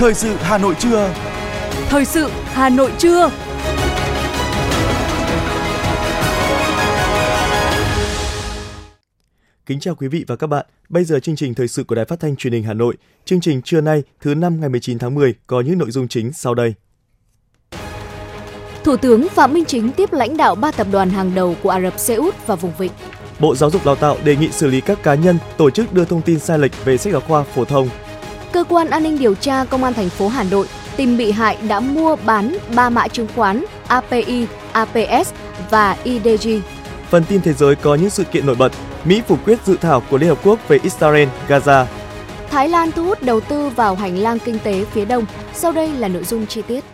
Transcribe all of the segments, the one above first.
Thời sự Hà Nội trưa. Thời sự Hà Nội trưa. Kính chào quý vị và các bạn. Bây giờ chương trình thời sự của Đài Phát thanh Truyền hình Hà Nội. Chương trình trưa nay, thứ năm ngày 19 tháng 10 có những nội dung chính sau đây. Thủ tướng Phạm Minh Chính tiếp lãnh đạo ba tập đoàn hàng đầu của Ả Rập Xê Út và vùng vịnh. Bộ Giáo dục Đào tạo đề nghị xử lý các cá nhân, tổ chức đưa thông tin sai lệch về sách giáo khoa phổ thông. Cơ quan an ninh điều tra Công an thành phố Hà Nội tìm bị hại đã mua bán ba mã chứng khoán API, APS và IDG. Phần tin thế giới có những sự kiện nổi bật. Mỹ phủ quyết dự thảo của Liên Hợp Quốc về Israel, Gaza. Thái Lan thu hút đầu tư vào hành lang kinh tế phía đông. Sau đây là nội dung chi tiết.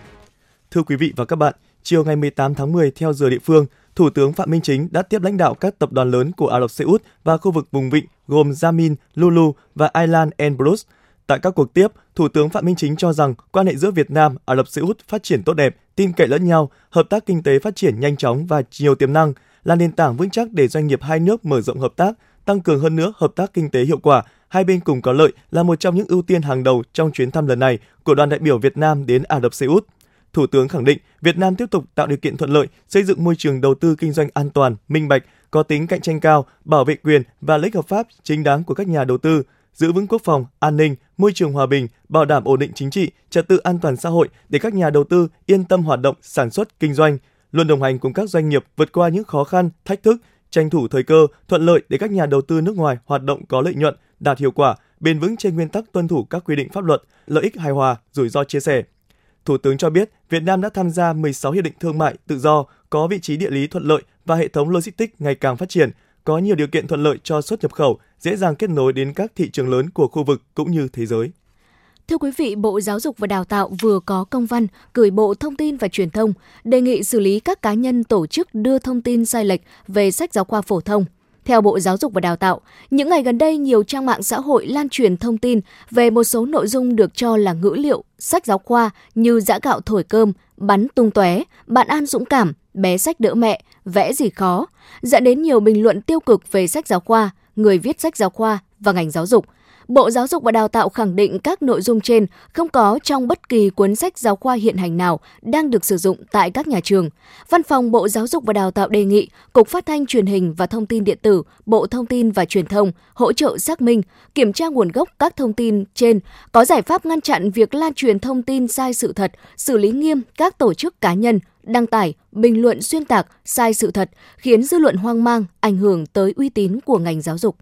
Thưa quý vị và các bạn, chiều ngày 18 tháng 10 theo giờ địa phương, Thủ tướng Phạm Minh Chính đã tiếp lãnh đạo các tập đoàn lớn của Ả Rập Xê Út và khu vực vùng vịnh gồm Jamin, Lulu và Island and Bruce. Tại các cuộc tiếp, Thủ tướng Phạm Minh Chính cho rằng quan hệ giữa Việt Nam, Ả Rập Xê Út phát triển tốt đẹp, tin cậy lẫn nhau, hợp tác kinh tế phát triển nhanh chóng và nhiều tiềm năng, là nền tảng vững chắc để doanh nghiệp hai nước mở rộng hợp tác, tăng cường hơn nữa hợp tác kinh tế hiệu quả, hai bên cùng có lợi là một trong những ưu tiên hàng đầu trong chuyến thăm lần này của đoàn đại biểu Việt Nam đến Ả Rập Xê Út. Thủ tướng khẳng định Việt Nam tiếp tục tạo điều kiện thuận lợi, xây dựng môi trường đầu tư kinh doanh an toàn, minh bạch, có tính cạnh tranh cao, bảo vệ quyền và lợi ích hợp pháp chính đáng của các nhà đầu tư, giữ vững quốc phòng, an ninh, môi trường hòa bình, bảo đảm ổn định chính trị, trật tự an toàn xã hội để các nhà đầu tư yên tâm hoạt động, sản xuất, kinh doanh, luôn đồng hành cùng các doanh nghiệp vượt qua những khó khăn, thách thức, tranh thủ thời cơ, thuận lợi để các nhà đầu tư nước ngoài hoạt động có lợi nhuận, đạt hiệu quả, bền vững trên nguyên tắc tuân thủ các quy định pháp luật, lợi ích hài hòa, rủi ro chia sẻ. Thủ tướng cho biết, Việt Nam đã tham gia 16 hiệp định thương mại tự do, có vị trí địa lý thuận lợi và hệ thống logistics ngày càng phát triển, có nhiều điều kiện thuận lợi cho xuất nhập khẩu, dễ dàng kết nối đến các thị trường lớn của khu vực cũng như thế giới. Thưa quý vị, Bộ Giáo dục và Đào tạo vừa có công văn gửi Bộ Thông tin và Truyền thông đề nghị xử lý các cá nhân tổ chức đưa thông tin sai lệch về sách giáo khoa phổ thông. Theo Bộ Giáo dục và Đào tạo, những ngày gần đây nhiều trang mạng xã hội lan truyền thông tin về một số nội dung được cho là ngữ liệu, sách giáo khoa như giã gạo thổi cơm, bắn tung tóe, bạn an dũng cảm, bé sách đỡ mẹ, vẽ gì khó, dẫn đến nhiều bình luận tiêu cực về sách giáo khoa, người viết sách giáo khoa và ngành giáo dục. Bộ Giáo dục và Đào tạo khẳng định các nội dung trên không có trong bất kỳ cuốn sách giáo khoa hiện hành nào đang được sử dụng tại các nhà trường. Văn phòng Bộ Giáo dục và Đào tạo đề nghị Cục Phát thanh Truyền hình và Thông tin Điện tử, Bộ Thông tin và Truyền thông hỗ trợ xác minh, kiểm tra nguồn gốc các thông tin trên, có giải pháp ngăn chặn việc lan truyền thông tin sai sự thật, xử lý nghiêm các tổ chức cá nhân đăng tải, bình luận xuyên tạc, sai sự thật, khiến dư luận hoang mang, ảnh hưởng tới uy tín của ngành giáo dục.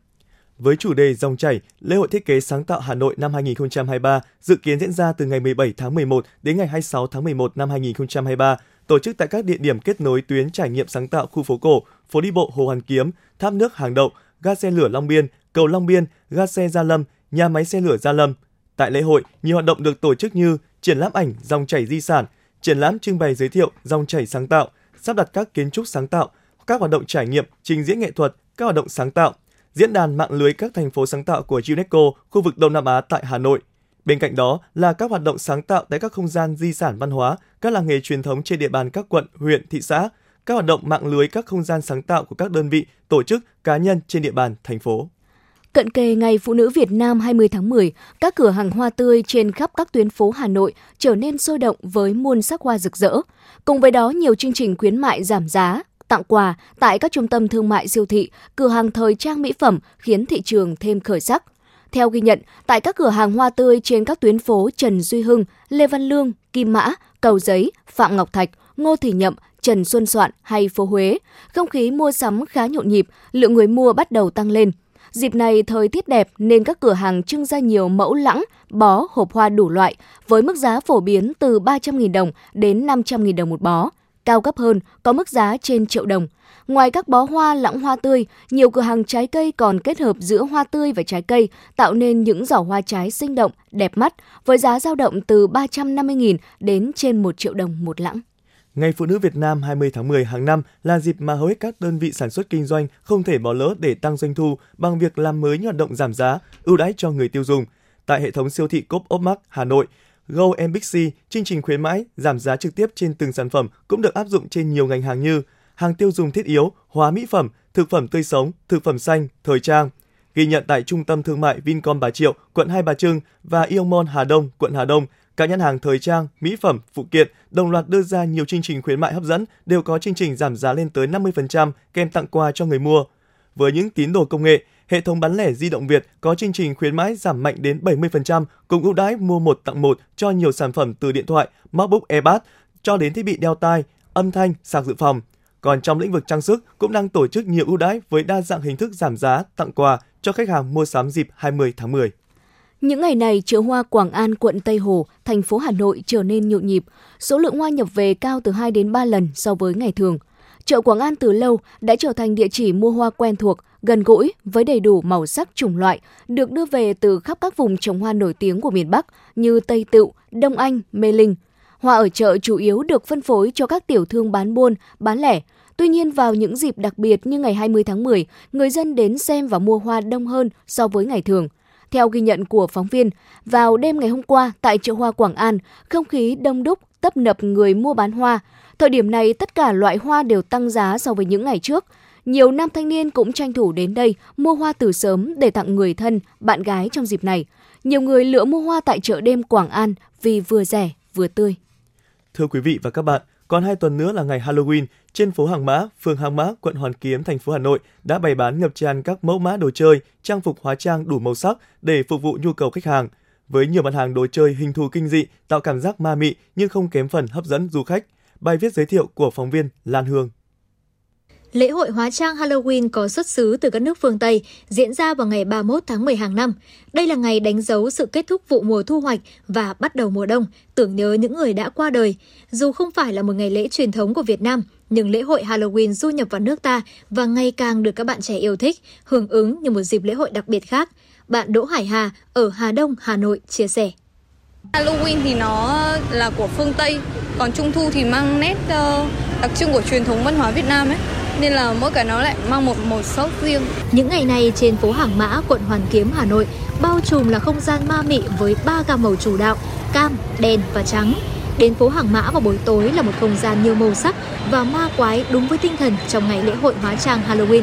Với chủ đề Dòng chảy, lễ hội thiết kế sáng tạo Hà Nội năm 2023 dự kiến diễn ra từ ngày 17 tháng 11 đến ngày 26 tháng 11 năm 2023, tổ chức tại các địa điểm kết nối tuyến trải nghiệm sáng tạo khu phố cổ, phố đi bộ Hồ Hoàn Kiếm, tháp nước Hàng Đậu, ga xe lửa Long Biên, cầu Long Biên, ga xe Gia Lâm, nhà máy xe lửa Gia Lâm. Tại lễ hội, nhiều hoạt động được tổ chức như triển lãm ảnh dòng chảy di sản, triển lãm trưng bày giới thiệu dòng chảy sáng tạo, sắp đặt các kiến trúc sáng tạo, các hoạt động trải nghiệm, trình diễn nghệ thuật, các hoạt động sáng tạo, diễn đàn mạng lưới các thành phố sáng tạo của UNESCO khu vực Đông Nam Á tại Hà Nội. Bên cạnh đó là các hoạt động sáng tạo tại các không gian di sản văn hóa, các làng nghề truyền thống trên địa bàn các quận, huyện, thị xã, các hoạt động mạng lưới các không gian sáng tạo của các đơn vị, tổ chức, cá nhân trên địa bàn thành phố. Cận kề Ngày Phụ nữ Việt Nam 20 tháng 10, các cửa hàng hoa tươi trên khắp các tuyến phố Hà Nội trở nên sôi động với muôn sắc hoa rực rỡ. Cùng với đó, nhiều chương trình khuyến mại giảm giá, tặng quà tại các trung tâm thương mại siêu thị, cửa hàng thời trang mỹ phẩm khiến thị trường thêm khởi sắc. Theo ghi nhận, tại các cửa hàng hoa tươi trên các tuyến phố Trần Duy Hưng, Lê Văn Lương, Kim Mã, Cầu Giấy, Phạm Ngọc Thạch, Ngô Thị Nhậm, Trần Xuân Soạn hay phố Huế, không khí mua sắm khá nhộn nhịp, lượng người mua bắt đầu tăng lên. Dịp này thời tiết đẹp nên các cửa hàng trưng ra nhiều mẫu lãng, bó, hộp hoa đủ loại với mức giá phổ biến từ 300.000 đồng đến 500.000 đồng một bó cao cấp hơn, có mức giá trên triệu đồng. Ngoài các bó hoa lẵng hoa tươi, nhiều cửa hàng trái cây còn kết hợp giữa hoa tươi và trái cây, tạo nên những giỏ hoa trái sinh động, đẹp mắt, với giá dao động từ 350.000 đến trên 1 triệu đồng một lẵng. Ngày Phụ nữ Việt Nam 20 tháng 10 hàng năm là dịp mà hầu hết các đơn vị sản xuất kinh doanh không thể bỏ lỡ để tăng doanh thu bằng việc làm mới những hoạt động giảm giá, ưu đãi cho người tiêu dùng. Tại hệ thống siêu thị Coop Opmark Hà Nội, Go and chương trình khuyến mãi, giảm giá trực tiếp trên từng sản phẩm cũng được áp dụng trên nhiều ngành hàng như hàng tiêu dùng thiết yếu, hóa mỹ phẩm, thực phẩm tươi sống, thực phẩm xanh, thời trang. Ghi nhận tại Trung tâm Thương mại Vincom Bà Triệu, quận Hai Bà Trưng và Iomon Hà Đông, quận Hà Đông, Các nhãn hàng thời trang, mỹ phẩm, phụ kiện đồng loạt đưa ra nhiều chương trình khuyến mại hấp dẫn, đều có chương trình giảm giá lên tới 50% kèm tặng quà cho người mua. Với những tín đồ công nghệ, hệ thống bán lẻ di động Việt có chương trình khuyến mãi giảm mạnh đến 70% cùng ưu đãi mua một tặng một cho nhiều sản phẩm từ điện thoại, MacBook Airpad cho đến thiết bị đeo tai, âm thanh, sạc dự phòng. Còn trong lĩnh vực trang sức cũng đang tổ chức nhiều ưu đãi với đa dạng hình thức giảm giá, tặng quà cho khách hàng mua sắm dịp 20 tháng 10. Những ngày này, chợ hoa Quảng An, quận Tây Hồ, thành phố Hà Nội trở nên nhộn nhịp. Số lượng hoa nhập về cao từ 2 đến 3 lần so với ngày thường. Chợ Quảng An từ lâu đã trở thành địa chỉ mua hoa quen thuộc, gần gũi với đầy đủ màu sắc chủng loại, được đưa về từ khắp các vùng trồng hoa nổi tiếng của miền Bắc như Tây Tựu, Đông Anh, Mê Linh. Hoa ở chợ chủ yếu được phân phối cho các tiểu thương bán buôn, bán lẻ. Tuy nhiên vào những dịp đặc biệt như ngày 20 tháng 10, người dân đến xem và mua hoa đông hơn so với ngày thường. Theo ghi nhận của phóng viên, vào đêm ngày hôm qua tại chợ hoa Quảng An, không khí đông đúc, tấp nập người mua bán hoa. Thời điểm này, tất cả loại hoa đều tăng giá so với những ngày trước. Nhiều nam thanh niên cũng tranh thủ đến đây mua hoa từ sớm để tặng người thân, bạn gái trong dịp này. Nhiều người lựa mua hoa tại chợ đêm Quảng An vì vừa rẻ vừa tươi. Thưa quý vị và các bạn, còn hai tuần nữa là ngày Halloween, trên phố Hàng Mã, phường Hàng Mã, quận Hoàn Kiếm, thành phố Hà Nội đã bày bán ngập tràn các mẫu mã đồ chơi, trang phục hóa trang đủ màu sắc để phục vụ nhu cầu khách hàng. Với nhiều mặt hàng đồ chơi hình thù kinh dị, tạo cảm giác ma mị nhưng không kém phần hấp dẫn du khách. Bài viết giới thiệu của phóng viên Lan Hương. Lễ hội hóa trang Halloween có xuất xứ từ các nước phương Tây, diễn ra vào ngày 31 tháng 10 hàng năm. Đây là ngày đánh dấu sự kết thúc vụ mùa thu hoạch và bắt đầu mùa đông, tưởng nhớ những người đã qua đời. Dù không phải là một ngày lễ truyền thống của Việt Nam, nhưng lễ hội Halloween du nhập vào nước ta và ngày càng được các bạn trẻ yêu thích, hưởng ứng như một dịp lễ hội đặc biệt khác. Bạn Đỗ Hải Hà ở Hà Đông, Hà Nội chia sẻ. Halloween thì nó là của phương Tây, còn Trung Thu thì mang nét uh, đặc trưng của truyền thống văn hóa Việt Nam ấy nên là mỗi cái nó lại mang một màu sắc riêng. Những ngày này trên phố Hàng Mã, quận Hoàn Kiếm, Hà Nội bao trùm là không gian ma mị với ba gam màu chủ đạo cam, đen và trắng. Đến phố Hàng Mã vào buổi tối là một không gian nhiều màu sắc và ma quái đúng với tinh thần trong ngày lễ hội hóa trang Halloween.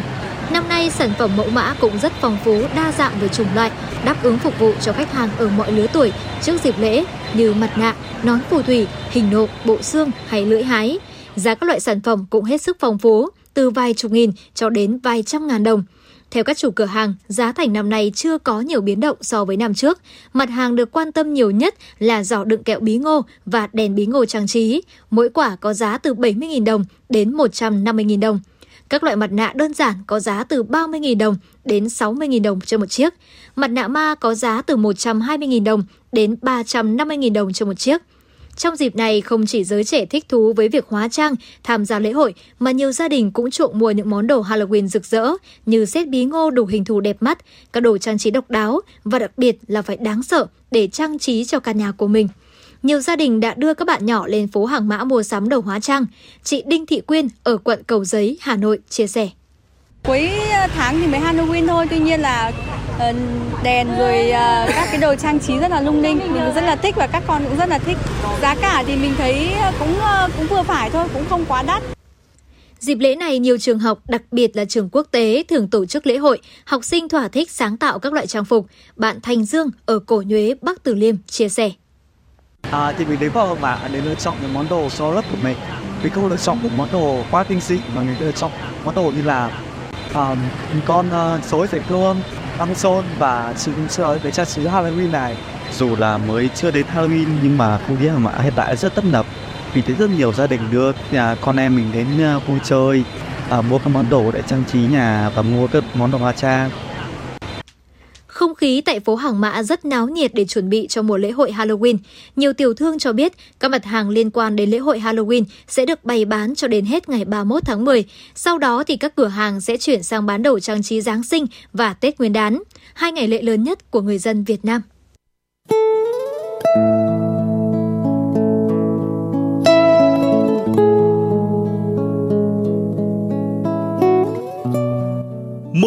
Năm nay, sản phẩm mẫu mã cũng rất phong phú, đa dạng về chủng loại, đáp ứng phục vụ cho khách hàng ở mọi lứa tuổi trước dịp lễ như mặt nạ, nón phù thủy, hình nộm, bộ xương hay lưỡi hái. Giá các loại sản phẩm cũng hết sức phong phú, từ vài chục nghìn cho đến vài trăm ngàn đồng. Theo các chủ cửa hàng, giá thành năm nay chưa có nhiều biến động so với năm trước. Mặt hàng được quan tâm nhiều nhất là giỏ đựng kẹo bí ngô và đèn bí ngô trang trí. Mỗi quả có giá từ 70.000 đồng đến 150.000 đồng. Các loại mặt nạ đơn giản có giá từ 30.000 đồng đến 60.000 đồng cho một chiếc. Mặt nạ ma có giá từ 120.000 đồng đến 350.000 đồng cho một chiếc. Trong dịp này, không chỉ giới trẻ thích thú với việc hóa trang, tham gia lễ hội, mà nhiều gia đình cũng trộm mua những món đồ Halloween rực rỡ như xét bí ngô đủ hình thù đẹp mắt, các đồ trang trí độc đáo và đặc biệt là phải đáng sợ để trang trí cho căn nhà của mình. Nhiều gia đình đã đưa các bạn nhỏ lên phố hàng mã mua sắm đồ hóa trang. Chị Đinh Thị Quyên ở quận Cầu Giấy, Hà Nội chia sẻ. Cuối tháng thì mới Halloween thôi, tuy nhiên là đèn rồi ờ, các cái đồ trang trí rất là lung linh mình rất là thích và các con cũng rất là thích giá cả thì mình thấy cũng ờ, cũng vừa phải thôi cũng không quá đắt Dịp lễ này, nhiều trường học, đặc biệt là trường quốc tế, thường tổ chức lễ hội. Học sinh thỏa thích sáng tạo các loại trang phục. Bạn Thành Dương ở Cổ Nhuế, Bắc Từ Liêm chia sẻ. À, thì mình đến vào mà để lựa chọn những món đồ cho lớp của mình. Mình không lựa chọn một món đồ quá tinh xị mà mình lựa chọn món đồ như là um, con uh, sối phải cơm, băng rôn và sự chơi với trang trí Halloween này. Dù là mới chưa đến Halloween nhưng mà không khí mà hiện tại rất tấp nập. Vì thấy rất nhiều gia đình đưa nhà con em mình đến à, vui chơi, à, mua các món đồ để trang trí nhà và mua các món đồ hóa trang. Không khí tại phố Hàng Mã rất náo nhiệt để chuẩn bị cho mùa lễ hội Halloween. Nhiều tiểu thương cho biết các mặt hàng liên quan đến lễ hội Halloween sẽ được bày bán cho đến hết ngày 31 tháng 10. Sau đó thì các cửa hàng sẽ chuyển sang bán đồ trang trí Giáng sinh và Tết Nguyên đán, hai ngày lễ lớn nhất của người dân Việt Nam.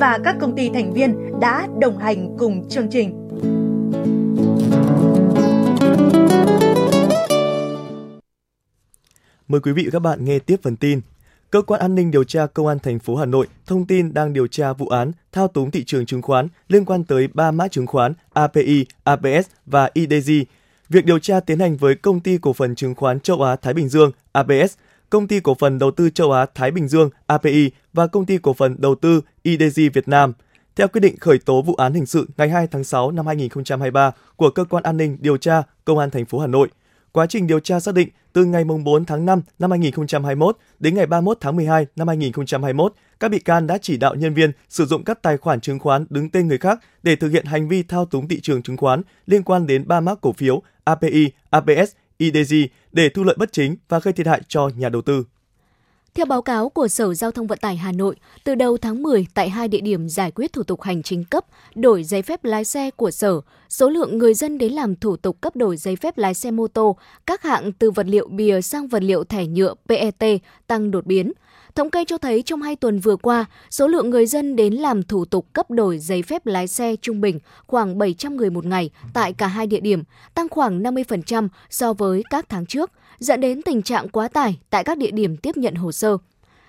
và các công ty thành viên đã đồng hành cùng chương trình. Mời quý vị và các bạn nghe tiếp phần tin. Cơ quan an ninh điều tra Công an thành phố Hà Nội thông tin đang điều tra vụ án thao túng thị trường chứng khoán liên quan tới ba mã chứng khoán API, APS và IDG. Việc điều tra tiến hành với Công ty Cổ phần Chứng khoán Châu Á Thái Bình Dương APS, Công ty Cổ phần Đầu tư Châu Á Thái Bình Dương API và Công ty Cổ phần Đầu tư IDG Việt Nam. Theo quyết định khởi tố vụ án hình sự ngày 2 tháng 6 năm 2023 của Cơ quan An ninh điều tra Công an thành phố Hà Nội, Quá trình điều tra xác định, từ ngày 4 tháng 5 năm 2021 đến ngày 31 tháng 12 năm 2021, các bị can đã chỉ đạo nhân viên sử dụng các tài khoản chứng khoán đứng tên người khác để thực hiện hành vi thao túng thị trường chứng khoán liên quan đến ba mã cổ phiếu API, APS, IDG để thu lợi bất chính và gây thiệt hại cho nhà đầu tư. Theo báo cáo của Sở Giao thông Vận tải Hà Nội, từ đầu tháng 10 tại hai địa điểm giải quyết thủ tục hành chính cấp đổi giấy phép lái xe của Sở, số lượng người dân đến làm thủ tục cấp đổi giấy phép lái xe mô tô các hạng từ vật liệu bìa sang vật liệu thẻ nhựa PET tăng đột biến. Thống kê cho thấy trong hai tuần vừa qua, số lượng người dân đến làm thủ tục cấp đổi giấy phép lái xe trung bình khoảng 700 người một ngày tại cả hai địa điểm, tăng khoảng 50% so với các tháng trước – dẫn đến tình trạng quá tải tại các địa điểm tiếp nhận hồ sơ.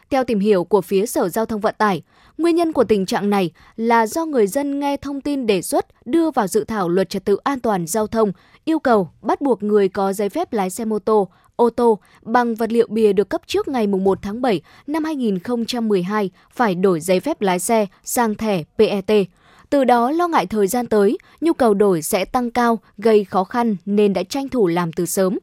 Theo tìm hiểu của phía Sở Giao thông Vận tải, nguyên nhân của tình trạng này là do người dân nghe thông tin đề xuất đưa vào dự thảo luật trật tự an toàn giao thông yêu cầu bắt buộc người có giấy phép lái xe mô tô, ô tô bằng vật liệu bìa được cấp trước ngày 1 tháng 7 năm 2012 phải đổi giấy phép lái xe sang thẻ PET. Từ đó lo ngại thời gian tới, nhu cầu đổi sẽ tăng cao, gây khó khăn nên đã tranh thủ làm từ sớm.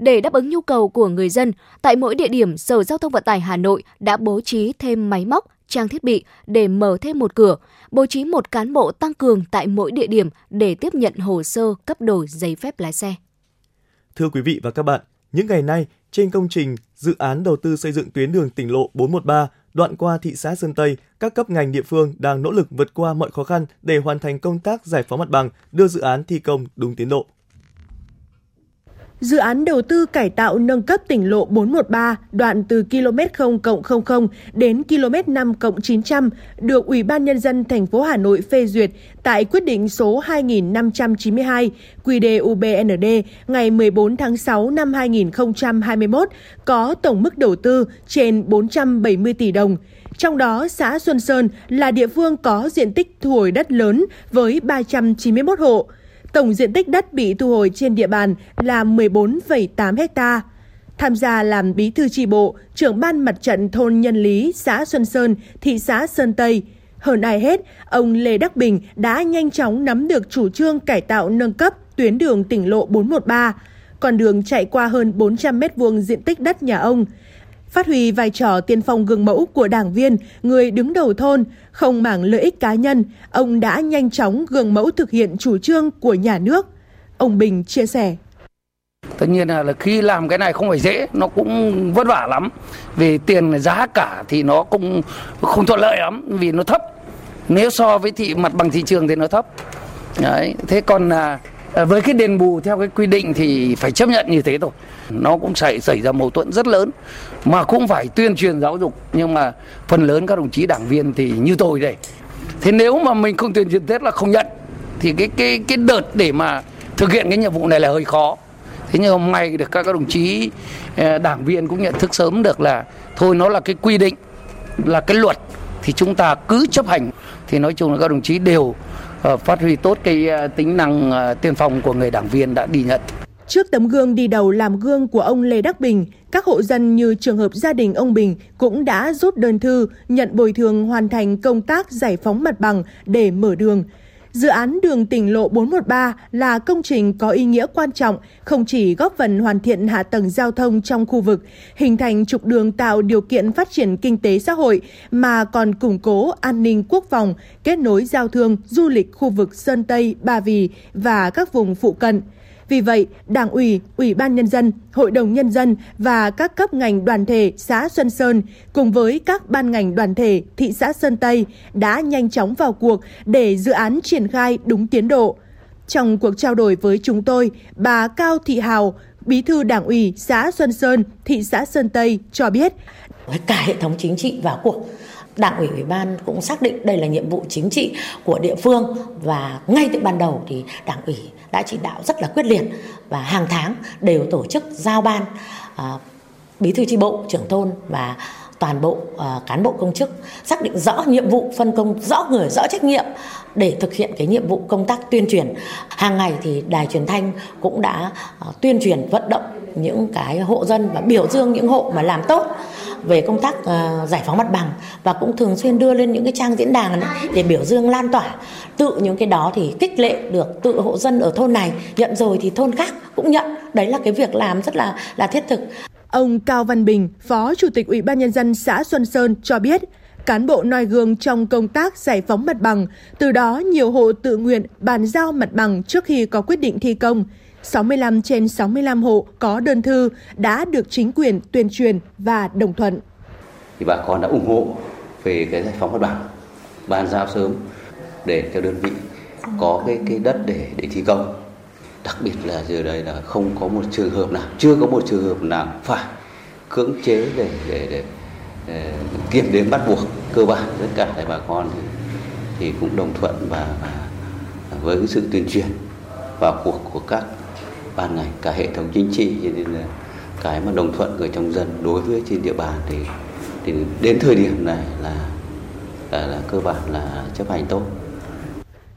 Để đáp ứng nhu cầu của người dân, tại mỗi địa điểm Sở Giao thông Vận tải Hà Nội đã bố trí thêm máy móc, trang thiết bị để mở thêm một cửa, bố trí một cán bộ tăng cường tại mỗi địa điểm để tiếp nhận hồ sơ cấp đổi giấy phép lái xe. Thưa quý vị và các bạn, những ngày nay, trên công trình dự án đầu tư xây dựng tuyến đường tỉnh lộ 413 đoạn qua thị xã Sơn Tây, các cấp ngành địa phương đang nỗ lực vượt qua mọi khó khăn để hoàn thành công tác giải phóng mặt bằng, đưa dự án thi công đúng tiến độ. Dự án đầu tư cải tạo nâng cấp tỉnh lộ 413 đoạn từ km 0 00 đến km 5 900 được Ủy ban Nhân dân thành phố Hà Nội phê duyệt tại quyết định số 2592 QĐ-UBND ngày 14 tháng 6 năm 2021 có tổng mức đầu tư trên 470 tỷ đồng. Trong đó, xã Xuân Sơn là địa phương có diện tích thu hồi đất lớn với 391 hộ. Tổng diện tích đất bị thu hồi trên địa bàn là 14,8 ha. Tham gia làm bí thư tri bộ, trưởng ban mặt trận thôn Nhân Lý, xã Xuân Sơn, thị xã Sơn Tây. Hơn ai hết, ông Lê Đắc Bình đã nhanh chóng nắm được chủ trương cải tạo nâng cấp tuyến đường tỉnh lộ 413. Con đường chạy qua hơn 400 mét vuông diện tích đất nhà ông – phát huy vai trò tiên phong gương mẫu của đảng viên, người đứng đầu thôn, không màng lợi ích cá nhân, ông đã nhanh chóng gương mẫu thực hiện chủ trương của nhà nước. Ông Bình chia sẻ. Tất nhiên là, là khi làm cái này không phải dễ, nó cũng vất vả lắm. Vì tiền giá cả thì nó cũng không thuận lợi lắm vì nó thấp. Nếu so với thị mặt bằng thị trường thì nó thấp. Đấy, thế còn là Ờ, với cái đền bù theo cái quy định thì phải chấp nhận như thế thôi. Nó cũng xảy xảy ra mâu thuẫn rất lớn mà cũng phải tuyên truyền giáo dục. Nhưng mà phần lớn các đồng chí đảng viên thì như tôi đây. Thế nếu mà mình không tuyên truyền tết là không nhận thì cái cái cái đợt để mà thực hiện cái nhiệm vụ này là hơi khó. Thế nhưng hôm nay được các, các đồng chí ờ, đảng viên cũng nhận thức sớm được là thôi nó là cái quy định là cái luật thì chúng ta cứ chấp hành. Thì nói chung là các đồng chí đều Ờ, phát huy tốt cái ờ, tính năng ờ, tiên phong của người đảng viên đã đi nhận. Trước tấm gương đi đầu làm gương của ông Lê Đắc Bình, các hộ dân như trường hợp gia đình ông Bình cũng đã rút đơn thư nhận bồi thường hoàn thành công tác giải phóng mặt bằng để mở đường. Dự án đường tỉnh lộ 413 là công trình có ý nghĩa quan trọng, không chỉ góp phần hoàn thiện hạ tầng giao thông trong khu vực, hình thành trục đường tạo điều kiện phát triển kinh tế xã hội, mà còn củng cố an ninh quốc phòng, kết nối giao thương, du lịch khu vực Sơn Tây, Ba Vì và các vùng phụ cận. Vì vậy, Đảng ủy, Ủy ban Nhân dân, Hội đồng Nhân dân và các cấp ngành đoàn thể xã Xuân Sơn cùng với các ban ngành đoàn thể thị xã Sơn Tây đã nhanh chóng vào cuộc để dự án triển khai đúng tiến độ. Trong cuộc trao đổi với chúng tôi, bà Cao Thị Hào, Bí thư Đảng ủy xã Xuân Sơn, thị xã Sơn Tây cho biết. Cả hệ thống chính trị vào cuộc Đảng ủy Ủy ban cũng xác định đây là nhiệm vụ chính trị của địa phương và ngay từ ban đầu thì Đảng ủy đã chỉ đạo rất là quyết liệt và hàng tháng đều tổ chức giao ban à, bí thư tri bộ, trưởng thôn và toàn bộ uh, cán bộ công chức xác định rõ nhiệm vụ phân công rõ người rõ trách nhiệm để thực hiện cái nhiệm vụ công tác tuyên truyền. Hàng ngày thì đài truyền thanh cũng đã ờ, tuyên truyền vận động những cái hộ dân và biểu dương những hộ mà làm tốt về công tác ờ, giải phóng mặt bằng và cũng thường xuyên đưa lên những cái trang diễn đàn để biểu dương lan tỏa. Tự những cái đó thì kích lệ được tự hộ dân ở thôn này nhận rồi thì thôn khác cũng nhận. Đấy là cái việc làm rất là là thiết thực. Ông Cao Văn Bình, Phó Chủ tịch Ủy ban Nhân dân xã Xuân Sơn cho biết, cán bộ noi gương trong công tác giải phóng mặt bằng, từ đó nhiều hộ tự nguyện bàn giao mặt bằng trước khi có quyết định thi công. 65 trên 65 hộ có đơn thư đã được chính quyền tuyên truyền và đồng thuận. Thì bà con đã ủng hộ về cái giải phóng mặt bằng, bàn giao sớm để cho đơn vị có cái cái đất để để thi công đặc biệt là giờ đây là không có một trường hợp nào chưa có một trường hợp nào phải cưỡng chế để để, để, để Ờ, kiểm đếm bắt buộc cơ bản tất cả các bà con thì, thì cũng đồng thuận và, và với sự tuyên truyền vào cuộc của các ban ngành cả hệ thống chính trị cho nên là cái mà đồng thuận người trong dân đối với trên địa bàn thì thì đến thời điểm này là là, là cơ bản là chấp hành tốt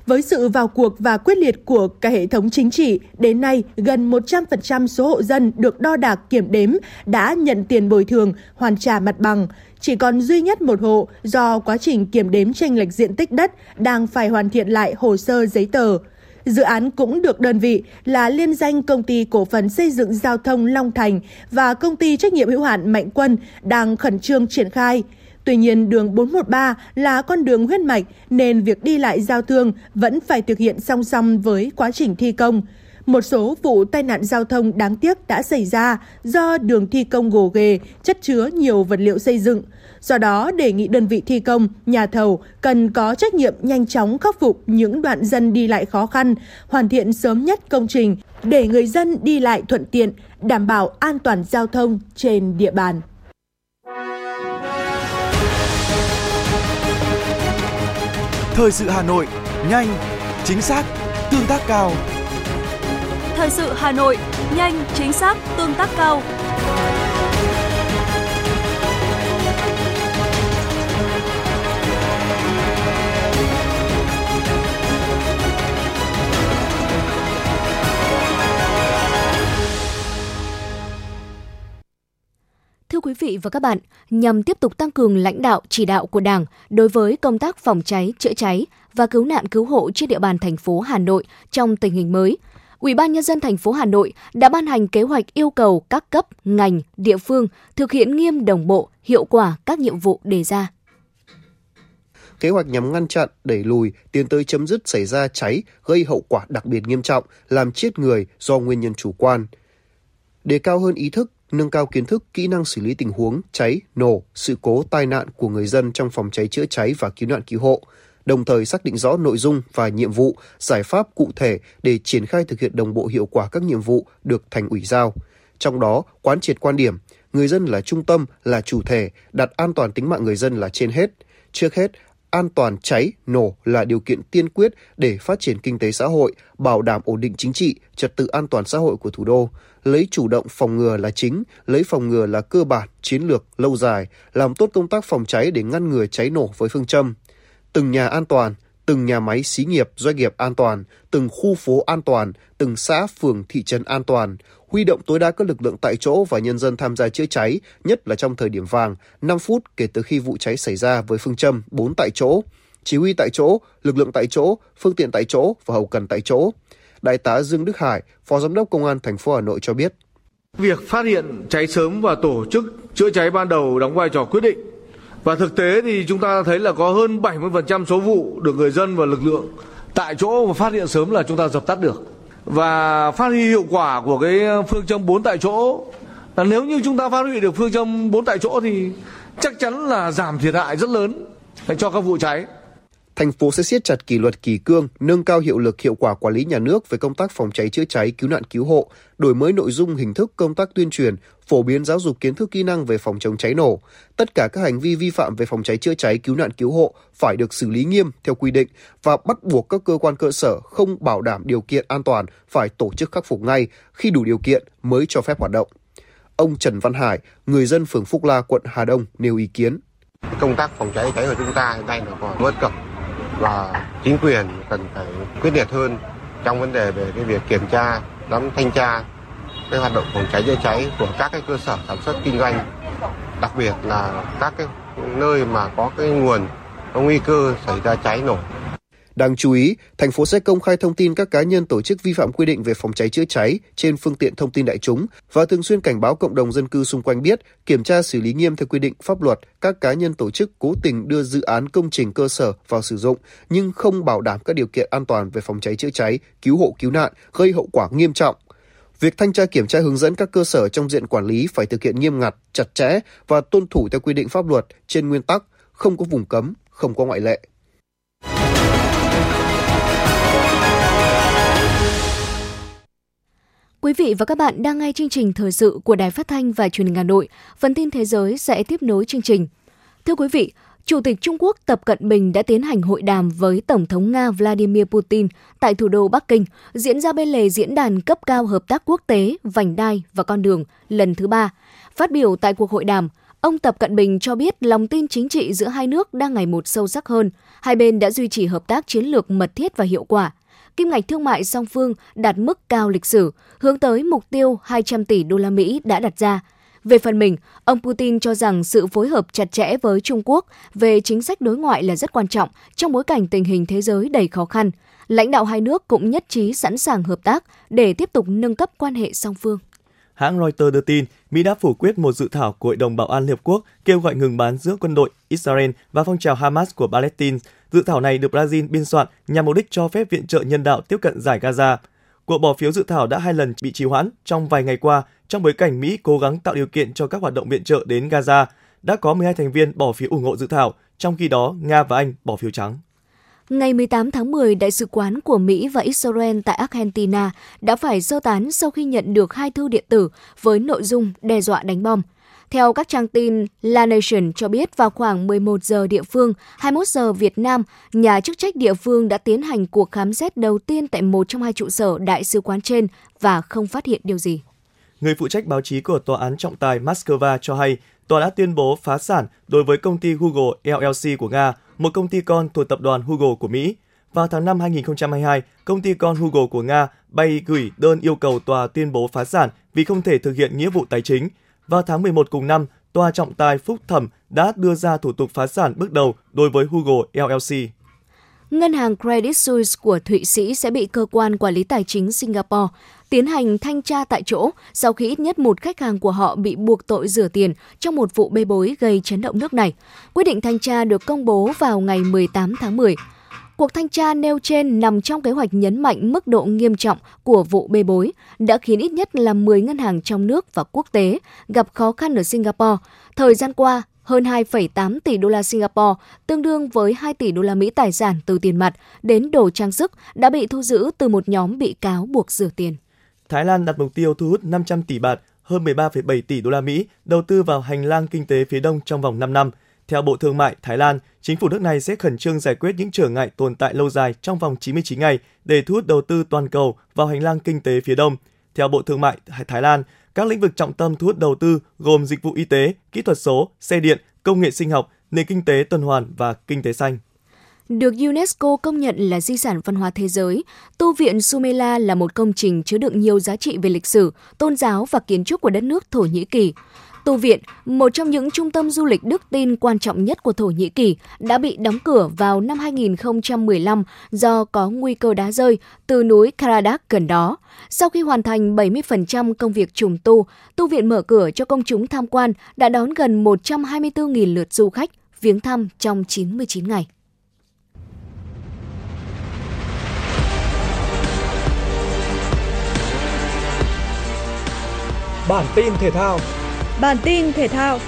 với sự vào cuộc và quyết liệt của cả hệ thống chính trị, đến nay gần 100% số hộ dân được đo đạc kiểm đếm đã nhận tiền bồi thường, hoàn trả mặt bằng. Chỉ còn duy nhất một hộ do quá trình kiểm đếm tranh lệch diện tích đất đang phải hoàn thiện lại hồ sơ giấy tờ. Dự án cũng được đơn vị là liên danh công ty cổ phần xây dựng giao thông Long Thành và công ty trách nhiệm hữu hạn Mạnh Quân đang khẩn trương triển khai. Tuy nhiên, đường 413 là con đường huyết mạch nên việc đi lại giao thương vẫn phải thực hiện song song với quá trình thi công. Một số vụ tai nạn giao thông đáng tiếc đã xảy ra do đường thi công gồ ghề, chất chứa nhiều vật liệu xây dựng. Do đó, đề nghị đơn vị thi công, nhà thầu cần có trách nhiệm nhanh chóng khắc phục những đoạn dân đi lại khó khăn, hoàn thiện sớm nhất công trình để người dân đi lại thuận tiện, đảm bảo an toàn giao thông trên địa bàn. Thời sự Hà Nội, nhanh, chính xác, tương tác cao. Thời sự Hà Nội, nhanh, chính xác, tương tác cao. Thưa quý vị và các bạn, nhằm tiếp tục tăng cường lãnh đạo chỉ đạo của Đảng đối với công tác phòng cháy, chữa cháy và cứu nạn cứu hộ trên địa bàn thành phố Hà Nội trong tình hình mới, Ủy ban nhân dân thành phố Hà Nội đã ban hành kế hoạch yêu cầu các cấp, ngành, địa phương thực hiện nghiêm đồng bộ, hiệu quả các nhiệm vụ đề ra. Kế hoạch nhằm ngăn chặn, đẩy lùi, tiến tới chấm dứt xảy ra cháy gây hậu quả đặc biệt nghiêm trọng, làm chết người do nguyên nhân chủ quan. Đề cao hơn ý thức, nâng cao kiến thức, kỹ năng xử lý tình huống cháy, nổ, sự cố, tai nạn của người dân trong phòng cháy chữa cháy và cứu nạn cứu hộ, đồng thời xác định rõ nội dung và nhiệm vụ, giải pháp cụ thể để triển khai thực hiện đồng bộ hiệu quả các nhiệm vụ được thành ủy giao. Trong đó, quán triệt quan điểm, người dân là trung tâm, là chủ thể, đặt an toàn tính mạng người dân là trên hết. Trước hết, an toàn cháy, nổ là điều kiện tiên quyết để phát triển kinh tế xã hội, bảo đảm ổn định chính trị, trật tự an toàn xã hội của thủ đô. Lấy chủ động phòng ngừa là chính, lấy phòng ngừa là cơ bản, chiến lược, lâu dài, làm tốt công tác phòng cháy để ngăn ngừa cháy nổ với phương châm. Từng nhà an toàn, từng nhà máy xí nghiệp, doanh nghiệp an toàn, từng khu phố an toàn, từng xã, phường, thị trấn an toàn, huy động tối đa các lực lượng tại chỗ và nhân dân tham gia chữa cháy, nhất là trong thời điểm vàng, 5 phút kể từ khi vụ cháy xảy ra với phương châm 4 tại chỗ, chỉ huy tại chỗ, lực lượng tại chỗ, phương tiện tại chỗ và hậu cần tại chỗ. Đại tá Dương Đức Hải, Phó Giám đốc Công an thành phố Hà Nội cho biết. Việc phát hiện cháy sớm và tổ chức chữa cháy ban đầu đóng vai trò quyết định. Và thực tế thì chúng ta thấy là có hơn 70% số vụ được người dân và lực lượng tại chỗ và phát hiện sớm là chúng ta dập tắt được. Và phát huy hiệu quả của cái phương châm 4 tại chỗ, là nếu như chúng ta phát huy được phương châm 4 tại chỗ thì chắc chắn là giảm thiệt hại rất lớn cho các vụ cháy thành phố sẽ siết chặt kỷ luật kỳ cương, nâng cao hiệu lực hiệu quả quản lý nhà nước về công tác phòng cháy chữa cháy, cứu nạn cứu hộ, đổi mới nội dung hình thức công tác tuyên truyền, phổ biến giáo dục kiến thức kỹ năng về phòng chống cháy nổ. Tất cả các hành vi vi phạm về phòng cháy chữa cháy, cứu nạn cứu hộ phải được xử lý nghiêm theo quy định và bắt buộc các cơ quan cơ sở không bảo đảm điều kiện an toàn phải tổ chức khắc phục ngay khi đủ điều kiện mới cho phép hoạt động. Ông Trần Văn Hải, người dân phường Phúc La, quận Hà Đông nêu ý kiến. Công tác phòng cháy cháy của chúng ta hiện nay là còn bất cập và chính quyền cần phải quyết liệt hơn trong vấn đề về cái việc kiểm tra, nắm thanh tra cái hoạt động phòng cháy chữa cháy của các cái cơ sở sản xuất kinh doanh, đặc biệt là các cái nơi mà có cái nguồn có nguy cơ xảy ra cháy nổ. Đáng chú ý, thành phố sẽ công khai thông tin các cá nhân tổ chức vi phạm quy định về phòng cháy chữa cháy trên phương tiện thông tin đại chúng và thường xuyên cảnh báo cộng đồng dân cư xung quanh biết, kiểm tra xử lý nghiêm theo quy định pháp luật các cá nhân tổ chức cố tình đưa dự án công trình cơ sở vào sử dụng nhưng không bảo đảm các điều kiện an toàn về phòng cháy chữa cháy, cứu hộ cứu nạn, gây hậu quả nghiêm trọng. Việc thanh tra kiểm tra hướng dẫn các cơ sở trong diện quản lý phải thực hiện nghiêm ngặt, chặt chẽ và tuân thủ theo quy định pháp luật trên nguyên tắc không có vùng cấm, không có ngoại lệ. Quý vị và các bạn đang nghe chương trình thời sự của Đài Phát thanh và Truyền hình Hà Nội. Phần tin thế giới sẽ tiếp nối chương trình. Thưa quý vị, Chủ tịch Trung Quốc Tập Cận Bình đã tiến hành hội đàm với Tổng thống Nga Vladimir Putin tại thủ đô Bắc Kinh, diễn ra bên lề diễn đàn cấp cao hợp tác quốc tế, vành đai và con đường lần thứ ba. Phát biểu tại cuộc hội đàm, ông Tập Cận Bình cho biết lòng tin chính trị giữa hai nước đang ngày một sâu sắc hơn. Hai bên đã duy trì hợp tác chiến lược mật thiết và hiệu quả, kim ngạch thương mại song phương đạt mức cao lịch sử, hướng tới mục tiêu 200 tỷ đô la Mỹ đã đặt ra. Về phần mình, ông Putin cho rằng sự phối hợp chặt chẽ với Trung Quốc về chính sách đối ngoại là rất quan trọng trong bối cảnh tình hình thế giới đầy khó khăn. Lãnh đạo hai nước cũng nhất trí sẵn sàng hợp tác để tiếp tục nâng cấp quan hệ song phương. Hãng Reuters đưa tin, Mỹ đã phủ quyết một dự thảo của Hội đồng Bảo an Liên Hợp Quốc kêu gọi ngừng bắn giữa quân đội Israel và phong trào Hamas của Palestine. Dự thảo này được Brazil biên soạn nhằm mục đích cho phép viện trợ nhân đạo tiếp cận giải Gaza. Cuộc bỏ phiếu dự thảo đã hai lần bị trì hoãn trong vài ngày qua trong bối cảnh Mỹ cố gắng tạo điều kiện cho các hoạt động viện trợ đến Gaza. Đã có 12 thành viên bỏ phiếu ủng hộ dự thảo, trong khi đó Nga và Anh bỏ phiếu trắng. Ngày 18 tháng 10, Đại sứ quán của Mỹ và Israel tại Argentina đã phải sơ tán sau khi nhận được hai thư điện tử với nội dung đe dọa đánh bom. Theo các trang tin, La Nation cho biết vào khoảng 11 giờ địa phương, 21 giờ Việt Nam, nhà chức trách địa phương đã tiến hành cuộc khám xét đầu tiên tại một trong hai trụ sở đại sứ quán trên và không phát hiện điều gì. Người phụ trách báo chí của Tòa án trọng tài Moscow cho hay tòa đã tuyên bố phá sản đối với công ty Google LLC của Nga, một công ty con thuộc tập đoàn Google của Mỹ. Vào tháng 5 2022, công ty con Google của Nga bay gửi đơn yêu cầu tòa tuyên bố phá sản vì không thể thực hiện nghĩa vụ tài chính. Vào tháng 11 cùng năm, tòa trọng tài phúc thẩm đã đưa ra thủ tục phá sản bước đầu đối với Google LLC. Ngân hàng Credit Suisse của Thụy Sĩ sẽ bị cơ quan quản lý tài chính Singapore tiến hành thanh tra tại chỗ sau khi ít nhất một khách hàng của họ bị buộc tội rửa tiền trong một vụ bê bối gây chấn động nước này. Quyết định thanh tra được công bố vào ngày 18 tháng 10. Cuộc thanh tra nêu trên nằm trong kế hoạch nhấn mạnh mức độ nghiêm trọng của vụ bê bối, đã khiến ít nhất là 10 ngân hàng trong nước và quốc tế gặp khó khăn ở Singapore. Thời gian qua, hơn 2,8 tỷ đô la Singapore, tương đương với 2 tỷ đô la Mỹ tài sản từ tiền mặt đến đồ trang sức đã bị thu giữ từ một nhóm bị cáo buộc rửa tiền. Thái Lan đặt mục tiêu thu hút 500 tỷ bạt, hơn 13,7 tỷ đô la Mỹ đầu tư vào hành lang kinh tế phía đông trong vòng 5 năm. Theo Bộ Thương mại Thái Lan, chính phủ nước này sẽ khẩn trương giải quyết những trở ngại tồn tại lâu dài trong vòng 99 ngày để thu hút đầu tư toàn cầu vào hành lang kinh tế phía đông. Theo Bộ Thương mại Thái Lan, các lĩnh vực trọng tâm thu hút đầu tư gồm dịch vụ y tế, kỹ thuật số, xe điện, công nghệ sinh học, nền kinh tế tuần hoàn và kinh tế xanh. Được UNESCO công nhận là di sản văn hóa thế giới, Tu viện Sumela là một công trình chứa đựng nhiều giá trị về lịch sử, tôn giáo và kiến trúc của đất nước Thổ Nhĩ Kỳ. Tu Viện, một trong những trung tâm du lịch đức tin quan trọng nhất của Thổ Nhĩ Kỳ, đã bị đóng cửa vào năm 2015 do có nguy cơ đá rơi từ núi Karadak gần đó. Sau khi hoàn thành 70% công việc trùng tu, Tu Viện mở cửa cho công chúng tham quan đã đón gần 124.000 lượt du khách viếng thăm trong 99 ngày. Bản tin thể thao Bản tin thể thao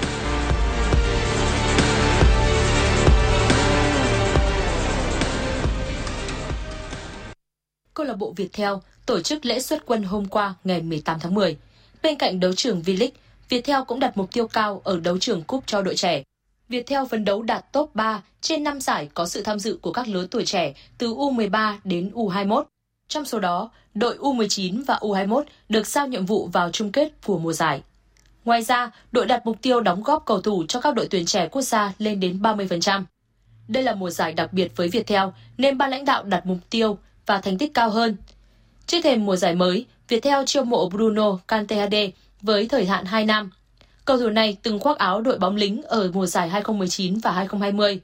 Câu lạc bộ Viettel tổ chức lễ xuất quân hôm qua ngày 18 tháng 10. Bên cạnh đấu trường V-League, Viettel cũng đặt mục tiêu cao ở đấu trường cúp cho đội trẻ. Viettel phấn đấu đạt top 3 trên 5 giải có sự tham dự của các lứa tuổi trẻ từ U13 đến U21. Trong số đó, đội U19 và U21 được giao nhiệm vụ vào chung kết của mùa giải. Ngoài ra, đội đặt mục tiêu đóng góp cầu thủ cho các đội tuyển trẻ quốc gia lên đến 30%. Đây là mùa giải đặc biệt với Viettel nên ban lãnh đạo đặt mục tiêu và thành tích cao hơn. Trước thềm mùa giải mới, Viettel chiêu mộ Bruno Cantehade với thời hạn 2 năm. Cầu thủ này từng khoác áo đội bóng lính ở mùa giải 2019 và 2020.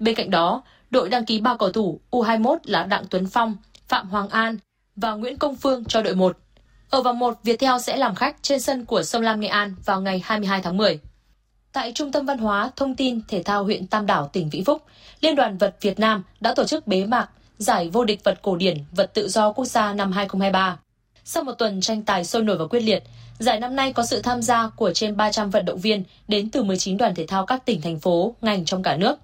Bên cạnh đó, đội đăng ký 3 cầu thủ U21 là Đặng Tuấn Phong, Phạm Hoàng An và Nguyễn Công Phương cho đội 1. Ở vòng 1, Viettel sẽ làm khách trên sân của Sông Lam Nghệ An vào ngày 22 tháng 10. Tại Trung tâm Văn hóa, Thông tin, Thể thao huyện Tam Đảo, tỉnh Vĩnh Phúc, Liên đoàn vật Việt Nam đã tổ chức bế mạc Giải vô địch vật cổ điển vật tự do quốc gia năm 2023. Sau một tuần tranh tài sôi nổi và quyết liệt, giải năm nay có sự tham gia của trên 300 vận động viên đến từ 19 đoàn thể thao các tỉnh, thành phố, ngành trong cả nước.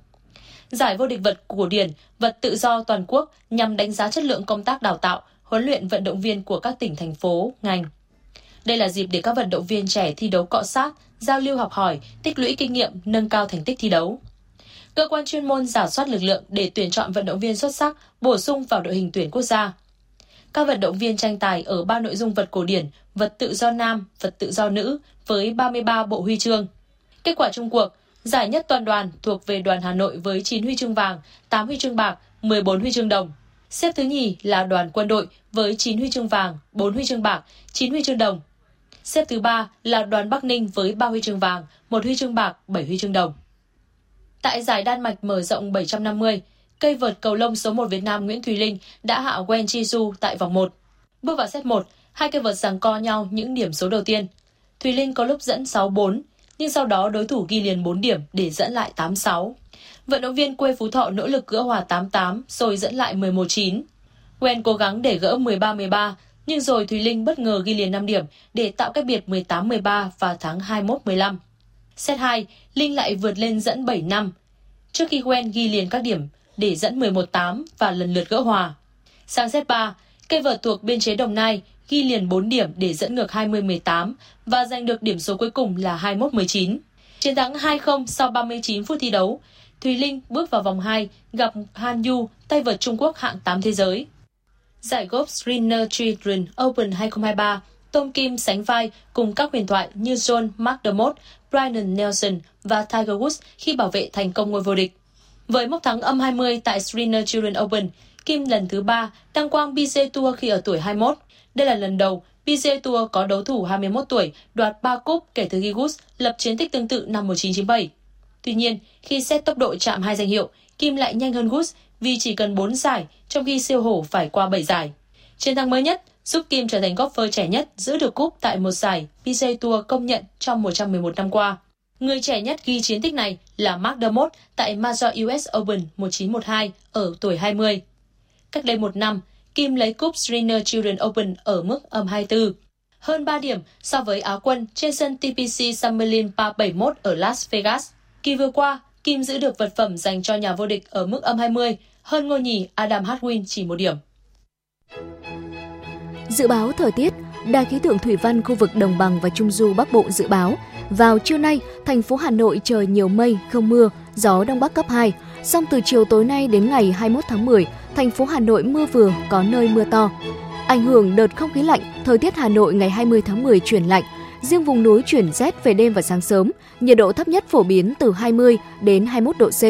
Giải vô địch vật cổ điển, vật tự do toàn quốc nhằm đánh giá chất lượng công tác đào tạo, huấn luyện vận động viên của các tỉnh, thành phố, ngành. Đây là dịp để các vận động viên trẻ thi đấu cọ sát, giao lưu học hỏi, tích lũy kinh nghiệm, nâng cao thành tích thi đấu. Cơ quan chuyên môn giả soát lực lượng để tuyển chọn vận động viên xuất sắc bổ sung vào đội hình tuyển quốc gia. Các vận động viên tranh tài ở ba nội dung vật cổ điển, vật tự do nam, vật tự do nữ với 33 bộ huy chương. Kết quả chung cuộc, giải nhất toàn đoàn thuộc về đoàn Hà Nội với 9 huy chương vàng, 8 huy chương bạc, 14 huy chương đồng. Xếp thứ nhì là đoàn quân đội với 9 huy chương vàng, 4 huy chương bạc, 9 huy chương đồng. Xếp thứ ba là đoàn Bắc Ninh với 3 huy chương vàng, 1 huy chương bạc, 7 huy chương đồng. Tại giải Đan Mạch mở rộng 750, cây vợt cầu lông số 1 Việt Nam Nguyễn Thùy Linh đã hạ Wen Chisu tại vòng 1. Bước vào set 1, hai cây vợt giằng co nhau những điểm số đầu tiên. Thùy Linh có lúc dẫn 6-4, nhưng sau đó đối thủ ghi liền 4 điểm để dẫn lại 8-6. Vận động viên quê Phú Thọ nỗ lực gỡ hòa 8-8 rồi dẫn lại 11-9. Wen cố gắng để gỡ 13-13, nhưng rồi Thùy Linh bất ngờ ghi liền 5 điểm để tạo cách biệt 18-13 và thắng 21-15. Set 2, Linh lại vượt lên dẫn 7-5. Trước khi Wen ghi liền các điểm để dẫn 11-8 và lần lượt gỡ hòa. Sang set 3, cây vợt thuộc biên chế Đồng Nai ghi liền 4 điểm để dẫn ngược 20-18 và giành được điểm số cuối cùng là 21-19. Chiến thắng 2-0 sau 39 phút thi đấu, Thùy Linh bước vào vòng 2 gặp Han Yu, tay vợt Trung Quốc hạng 8 thế giới. Giải golf Sriner Children Open 2023, Tom Kim sánh vai cùng các huyền thoại như John McDermott, Brian Nelson và Tiger Woods khi bảo vệ thành công ngôi vô địch. Với mốc thắng âm 20 tại Sriner Children Open, Kim lần thứ 3 đăng quang PGA Tour khi ở tuổi 21. Đây là lần đầu PGA Tour có đấu thủ 21 tuổi đoạt 3 cúp kể từ khi Woods lập chiến tích tương tự năm 1997. Tuy nhiên, khi xét tốc độ chạm hai danh hiệu, Kim lại nhanh hơn Woods vì chỉ cần 4 giải, trong khi siêu hổ phải qua 7 giải. Chiến thắng mới nhất giúp Kim trở thành golfer trẻ nhất giữ được cúp tại một giải PGA Tour công nhận trong 111 năm qua. Người trẻ nhất ghi chiến tích này là Mark Dermott tại Major US Open 1912 ở tuổi 20. Cách đây một năm, Kim lấy cúp Sriner Children Open ở mức âm 24. Hơn 3 điểm so với Á quân trên sân TPC Summerlin Pa 71 ở Las Vegas. Kỳ vừa qua, Kim giữ được vật phẩm dành cho nhà vô địch ở mức âm 20, hơn ngôi nhì Adam Hadwin chỉ một điểm. Dự báo thời tiết, Đài khí tượng thủy văn khu vực đồng bằng và trung du Bắc Bộ dự báo vào trưa nay, thành phố Hà Nội trời nhiều mây, không mưa, gió đông bắc cấp 2. Song từ chiều tối nay đến ngày 21 tháng 10, thành phố Hà Nội mưa vừa, có nơi mưa to. Ảnh hưởng đợt không khí lạnh, thời tiết Hà Nội ngày 20 tháng 10 chuyển lạnh. Riêng vùng núi chuyển rét về đêm và sáng sớm, nhiệt độ thấp nhất phổ biến từ 20 đến 21 độ C.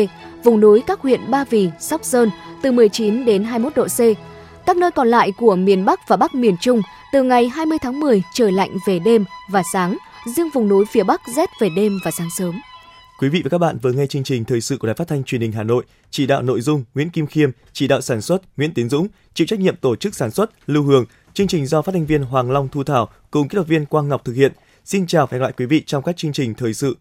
Vùng núi các huyện Ba Vì, Sóc Sơn từ 19 đến 21 độ C. Các nơi còn lại của miền Bắc và Bắc miền Trung từ ngày 20 tháng 10 trời lạnh về đêm và sáng, riêng vùng núi phía Bắc rét về đêm và sáng sớm. Quý vị và các bạn vừa nghe chương trình thời sự của Đài Phát thanh Truyền hình Hà Nội, chỉ đạo nội dung Nguyễn Kim Khiêm, chỉ đạo sản xuất Nguyễn Tiến Dũng, chịu trách nhiệm tổ chức sản xuất Lưu Hương. Chương trình do phát thanh viên Hoàng Long Thu Thảo cùng kỹ thuật viên Quang Ngọc thực hiện. Xin chào và hẹn gặp lại quý vị trong các chương trình thời sự